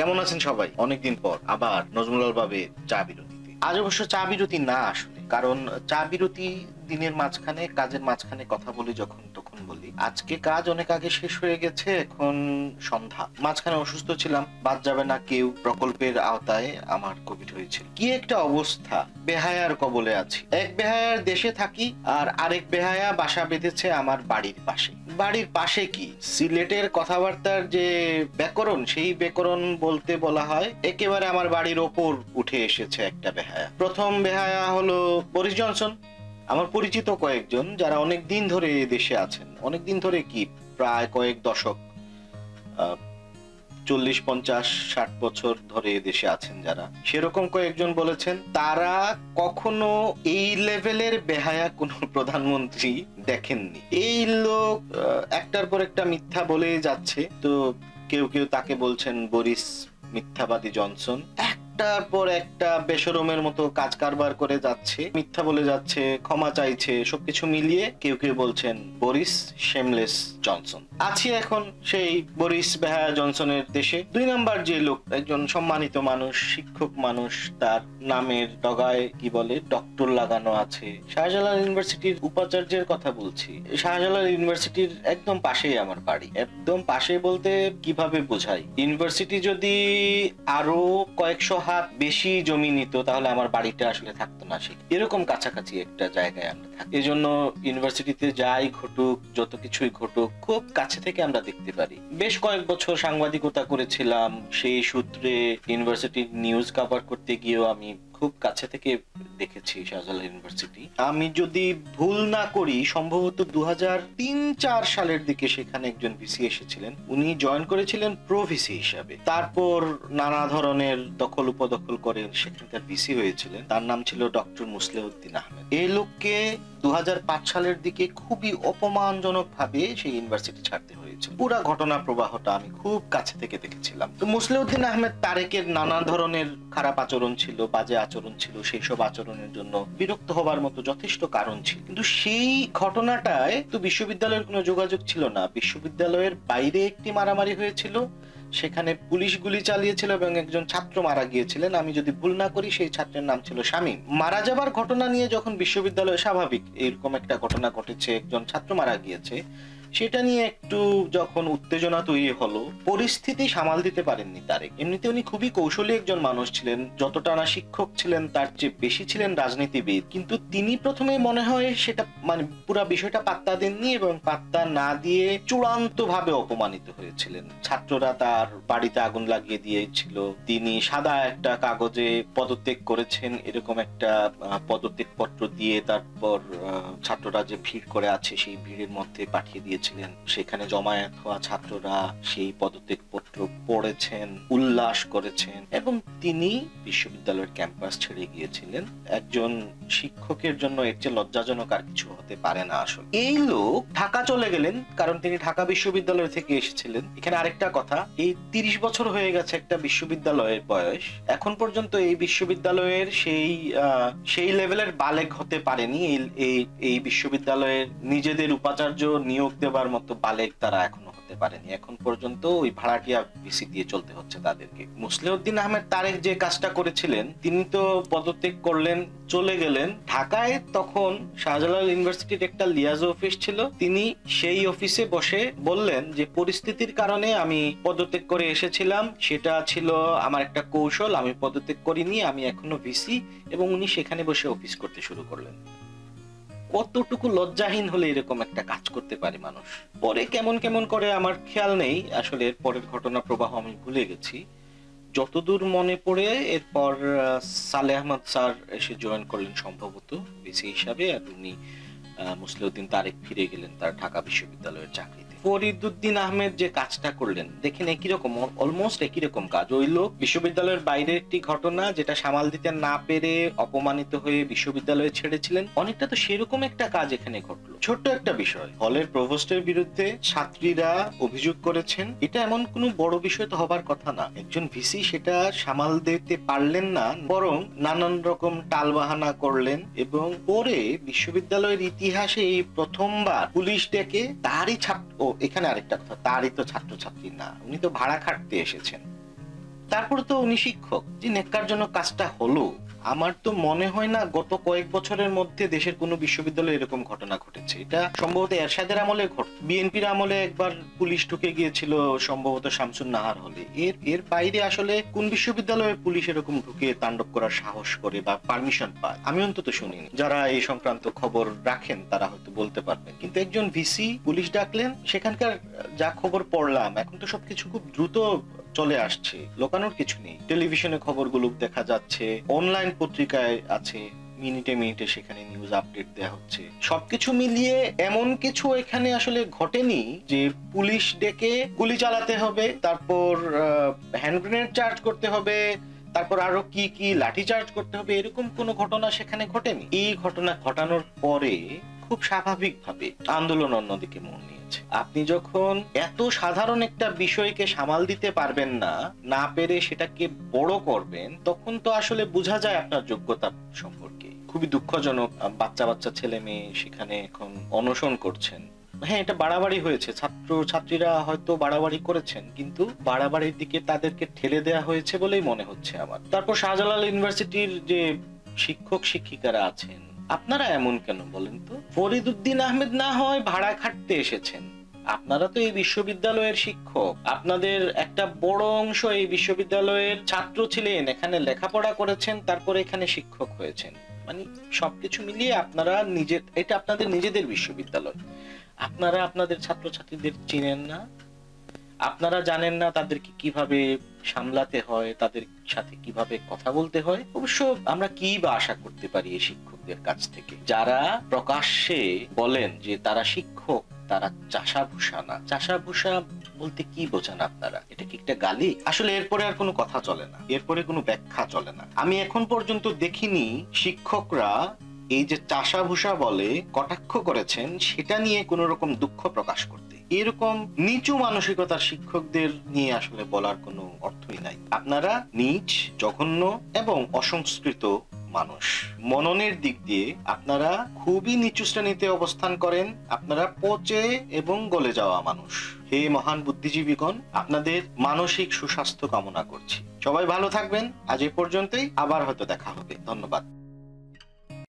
কেমন আছেন সবাই? অনেকদিন পর আবার নজমুলাল বাবে চা বিরতিতে। আজ অবশ্য চা বিরতি না আসলে, কারণ চা বিরতি দিনের মাঝখানে, কাজের মাঝখানে কথা বলি যখন, তখন আজকে কাজ অনেক আগে শেষ হয়ে গেছে, এখন সন্ধ্যা। মাঝখানে অসুস্থ ছিলাম, বাদ যাবে না কেউ, প্রকল্পের আওতায় আমার কোভিড হয়েছে। কি একটা অবস্থা, বেহায়ার কবলে আছি। এক বেহায়ার দেশে থাকি, আর আরেক বেহায়া বাসা বেঁধেছে আমার বাড়ির পাশে। বাড়ির পাশে কি? সিলেটের কথাবার্তার যে ব্যাকরণ, সেই ব্যাকরণ বলতে বলা হয়, একেবারে আমার বাড়ির ওপর উঠে এসেছে একটা বেহায়া। প্রথম বেহায়া হলো বরিস জনসন। আমার পরিচিত কয়েকজন যারা অনেক দিন ধরে দেশে আছেন। অনেক দিন ধরে কি? প্রায় কয়েক দশক চল্লিশ, পঞ্চাশ, ষাট বছর ধরে দেশে আছেন যারা। সেরকম কয়েকজন বলেছেন, তারা কখনো এই লেভেলের বেহায়া কোনো প্রধানমন্ত্রী দেখেননি। এই লোক একটার পর একটা মিথ্যা বলে যাচ্ছে। তো কেউ কেউ তাকে বলছেন বরিস মিথ্যাবাদী জনসন। একটার পর একটা বেসরমের মতো কাজ কারবার করে যাচ্ছে, মিথ্যা বলে যাচ্ছে, ক্ষমা চাইছে, সবকিছু মিলিয়ে কেউ কেউ বলছেন বরিস শেমলেস জনসন। আছি এখন সেই বরিস বেহায়া জনসনের দেশে। দুই নাম্বার যে লোক, একজন সম্মানিত মানুষ, শিক্ষক মানুষ, তার নামের ডগায় কি বলে, ডক্টর লাগানো আছে। শাহজালাল ইউনিভার্সিটির উপাচার্যের কথা বলছি। শাহজালাল ইউনিভার্সিটির একদম পাশেই আমার বাড়ি। একদম পাশে বলতে কীভাবে বোঝাই? ইউনিভার্সিটি যদি আরও কয়েকশো হাত বেশি জমি নিত, তাহলে আমার বাড়িটা আসলে থাকতো না সে। এরকম কাছাকাছি একটা জায়গায় আমরা থাকি। এই জন্য ইউনিভার্সিটিতে যাই ঘটুক, যত কিছুই ঘটুক, খুব কাছে থেকে আমরা দেখতে পারি। বেশ কয়েক বছর সাংবাদিকতা করেছিলাম, সেই সূত্রে ইউনিভার্সিটির নিউজ কভার করতে গিয়েও আমি খুব কাছে থেকে দেখেছি শাহজালাল ইউনিভার্সিটি। আমি যদি ভুল না করি, সম্ভবত দু চার সালের দিকে সেখানে একজন ভিসি এসেছিলেন। উনি জয়েন করেছিলেন প্রো ভিসি হিসাবে। তারপর নানা ধরনের দখল উপদখল করে সেখানকার ভিসি হয়েছিলেন। তার নাম ছিল ডক্টর মুসলেউদ্দিন আহমেদ। এই লোককে দু হাজার পাঁচ সালের দিকে খুবই অপমানজনক ভাবে সেই ইউনিভার্সিটি ছাড়তে হয়েছিল পুরা ঘটনা প্রবাহটা আমি খুব কাছে থেকে দেখেছিলাম। তো মুসলিউদ্দিন আহমেদ তারেকের নানা ধরনের খারাপ আচরণ ছিল, বাজে আচরণ ছিল সেই সব আচরণের জন্য বিরক্ত হবার মতো যথেষ্ট কারণ ছিল। কিন্তু সেই ঘটনাটায় তো বিশ্ববিদ্যালয়ের কোনো যোগাযোগ ছিল না। বিশ্ববিদ্যালয়ের বাইরে একটি মারামারি হয়েছিল, সেখানে পুলিশ গুলি চালিয়েছিল এবং একজন ছাত্র মারা গিয়েছিলেন। আমি যদি ভুল না করি, সেই ছাত্রের নাম ছিল স্বামী মারা যাবার ঘটনা নিয়ে যখন বিশ্ববিদ্যালয়ে স্বাভাবিক, এরকম একটা ঘটনা ঘটেছে, একজন ছাত্র মারা গিয়েছে সেটা নিয়ে একটু যখন উত্তেজনা তৈরি হলো, পরিস্থিতি সামাল দিতে পারেননি তারেক। এমনিতে উনি খুবই কৌশলী একজন মানুষ ছিলেন, যতটা না শিক্ষক ছিলেন, তার চেয়ে বেশি ছিলেন রাজনীতিবিদ। কিন্তু তিনি প্রথমে মনে হয় সেটা মানে পুরো বিষয়টা পাত্তা দেননি এবং পাত্তা না দিয়ে চূড়ান্ত ভাবে অপমানিত হয়েছিলেন। ছাত্ররা তার বাড়িতে আগুন লাগিয়ে দিয়েছিল। তিনি সাদা একটা কাগজে পদত্যাগ করেছেন, এরকম একটা পদত্যাগ পত্র দিয়ে তারপর ছাত্ররা যে ভিড় করে আছে, সেই ভিড়ের মধ্যে পাঠিয়ে দিয়েছিলেন সেখানে জমায়েত হওয়া ছাত্ররা সেই পদত্যাগ পত্র পড়েছেন, উল্লাস করেছেন এবং তিনি বিশ্ববিদ্যালয়ের ক্যাম্পাস ছেড়ে গিয়েছিলেন। একজন শিক্ষকের জন্য এর চেয়ে লজ্জাজনক আর কিছু হতে পারে না আসলে। এই লোক ঢাকা চলে গেলেন কারণ তিনি ঢাকা বিশ্ববিদ্যালয় থেকে এসেছিলেন। এখানে আরেকটা কথা, এই তিরিশ বছর হয়ে গেছে একটা বিশ্ববিদ্যালয়ের বয়স। এখন পর্যন্ত এই বিশ্ববিদ্যালয়ের সেই সেই লেভেলের বালেক হতে পারেনি। এই এই বিশ্ববিদ্যালয়ের নিজেদের উপাচার্য নিয়োগ দেবার মতো বালেক তারা এখনও হতে পারেনি। এখন পর্যন্ত ওই ভাড়াটিয়া ভিসি দিয়ে চলতে হচ্ছে তাদেরকে। মুসলিউদ্দিন আহমেদ তারেক যে কাজটা করেছিলেন, তিনি তো পদত্যাগ করলেন, চলে গেলেন। ঢাকায় তখন শাহজালাল ইউনিভার্সিটির একটা লিয়াজ অফিস ছিল। তিনি সেই অফিসে বসে বললেন যে, পরিস্থিতির কারণে আমি পদত্যাগ করে এসেছিলাম। সেটা ছিল আমার একটা কৌশল। আমি পদত্যাগ করিনি, আমি এখনও ভিসি এবং উনি সেখানে বসে অফিস করতে শুরু করলেন। কতটুকু লজ্জাহীন হলে এরকম একটা কাজ করতে পারে মানুষ? পরে কেমন কেমন করে আমার খেয়াল নেই, আসলে এর পরের ঘটনা প্রবাহ আমি ভুলে গেছি। যতদূর মনে পড়ে, এরপর সালে আহমদ স্যার এসে জয়েন করলেন সম্ভবত ভিসি হিসাবে, আর উনি মুসলিউদ্দিন তারেক ফিরে গেলেন তার ঢাকা বিশ্ববিদ্যালয়ের চাকরিতে। ফরিদুদ্দিন আহমেদ যে কাজটা করলেন, দেখেন একই রকম অলমোস্ট একই রকম কাজ। ওই লোক বিশ্ববিদ্যালয়ের বাইরে একটি ঘটনা যেটা সামাল দিতে না পেরে অপমানিত হয়ে বিশ্ববিদ্যালয়ে ছেড়েছিলেন, অনেকটা তো সেরকম একটা কাজ এখানে ঘটলো। ছোট্ট একটা বিষয়, হলের প্রভোস্টের বিরুদ্ধে ছাত্রীরা অভিযোগ করেছেন। এটা এমন কোনো বড় বিষয় তো হবার কথা না। একজন ভিসি সেটা সামাল দিতে পারলেন না, বরং নানান রকম টালবাহানা করলেন এবং পরে বিশ্ববিদ্যালয়ের ইতিহাসে এই প্রথমবার পুলিশ ডেকে তারই ছাত্র এখানে আরেকটা কথা, তারই তো ছাত্রছাত্রী না, উনি তো ভাড়া খাটতে এসেছেন। তারপরে তো উনি শিক্ষক, যে নেককার জন্য কাজটা হলো আমার তো মনে হয় না গত কয়েক বছরের মধ্যে দেশের কোনো বিশ্ববিদ্যালয়ে এরকম ঘটনা ঘটেছে। এটা সম্ভবত এরশাদের আমলে ঘট, বিএনপির আমলে একবার পুলিশ ঢুকে গিয়েছিল সম্ভবত শামসুন নাহার হলে। এর এর বাইরে আসলে কোন বিশ্ববিদ্যালয়ে পুলিশ এরকম ঢুকে তাণ্ডব করার সাহস করে বা পারমিশন পায়, আমি অন্তত শুনিনি। যারা এই সংক্রান্ত খবর রাখেন, তারা হয়তো বলতে পারবেন। কিন্তু একজন ভিসি পুলিশ ডাকলেন, সেখানকার যা খবর পড়লাম, এখন তো সবকিছু খুব দ্রুত চলে আসছে, লোকানোর কিছু নেই। টেলিভিশনে খবরগুলো দেখা যাচ্ছে অনলাইন পত্রিকায় আছে, মিনিটে মিনিটে সেখানে নিউজ আপডেট দেওয়া হচ্ছে। সবকিছু মিলিয়ে এমন কিছু এখানে আসলে ঘটেনি যে পুলিশ ডেকে গুলি চালাতে হবে, তারপর হ্যান্ড গ্রেনেড চার্জ করতে হবে, তারপর আরও কি কি লাঠি চার্জ করতে হবে, এরকম কোনো ঘটনা সেখানে ঘটেনি। এই ঘটনা ঘটানোর পরে খুব স্বাভাবিকভাবে আন্দোলন অন্যদিকে মন নিয়েছে। আপনি যখন এত সাধারণ একটা বিষয়কে সামাল দিতে পারবেন না না পেরে সেটাকে বড় করবেন, তখন তো আসলে বোঝা যায় আপনার যোগ্যতা সম্পর্কে। খুবই দুঃখজনক বাচ্চা বাচ্চা ছেলে মেয়ে সেখানে এখন অনশন করছেন। হ্যাঁ এটা বাড়াবাড়ি হয়েছে। ছাত্র, ছাত্রীরা হয়তো বাড়াবাড়ি করেছেন, কিন্তু বাড়াবাড়ির দিকে তাদেরকে ঠেলে দেওয়া হয়েছে বলেই মনে হচ্ছে আমার। তারপর শাহজালাল ইউনিভার্সিটির যে শিক্ষক, শিক্ষিকারা আছেন আপনারা এমন কেন বলেন তো? ফরিদ উদ্দিন আহমেদ না হয় ভাড়া খাটতে এসেছেন। আপনারা তো এই বিশ্ববিদ্যালয়ের শিক্ষক। আপনাদের একটা বড় অংশ এই বিশ্ববিদ্যালয়ের ছাত্র ছিলেন, এখানে লেখাপড়া করেছেন, তারপরে এখানে শিক্ষক হয়েছেন। মানে সবকিছু মিলিয়ে আপনারা নিজের এটা আপনাদের নিজেদের বিশ্ববিদ্যালয়। আপনারা আপনাদের ছাত্রছাত্রীদের চিনেন না? আপনারা জানেন না তাদেরকে কীভাবে সামলাতে হয়, তাদের সাথে কীভাবে কথা বলতে হয়? অবশ্য আমরা কি বা আশা করতে পারি এই শিক্ষকদের কাছ থেকে? যারা প্রকাশ্যে বলেন যে তারা শিক্ষক, তারা চাষা ভূষা না। চাষা ভূষা বলতে কি বোঝান আপনারা? এটা কি একটা গালি? আসলে এরপরে আর কোনো কথা চলে না। এরপরে কোনো ব্যাখ্যা চলে না। আমি এখন পর্যন্ত দেখিনি শিক্ষকরা এই যে চাষা ভূষা বলে কটাক্ষ করেছেন, সেটা নিয়ে কোনো রকম দুঃখ প্রকাশ করতে। এরকম নিচু মানসিকতার শিক্ষকদের নিয়ে আসলে বলার কোনো অর্থই নাই। আপনারা নিচ জঘন্য এবং অসংস্কৃত মানুষ। মননের দিক দিয়ে আপনারা খুবই নিচু শ্রেণীতে অবস্থান করেন, আপনারা পচে এবং গলে যাওয়া মানুষ। হে মহান বুদ্ধিজীবীগণ, আপনাদের মানসিক সুস্বাস্থ্য কামনা করছি। সবাই ভালো থাকবেন, আজ এ পর্যন্তই, আবার হয়তো দেখা হবে। ধন্যবাদ।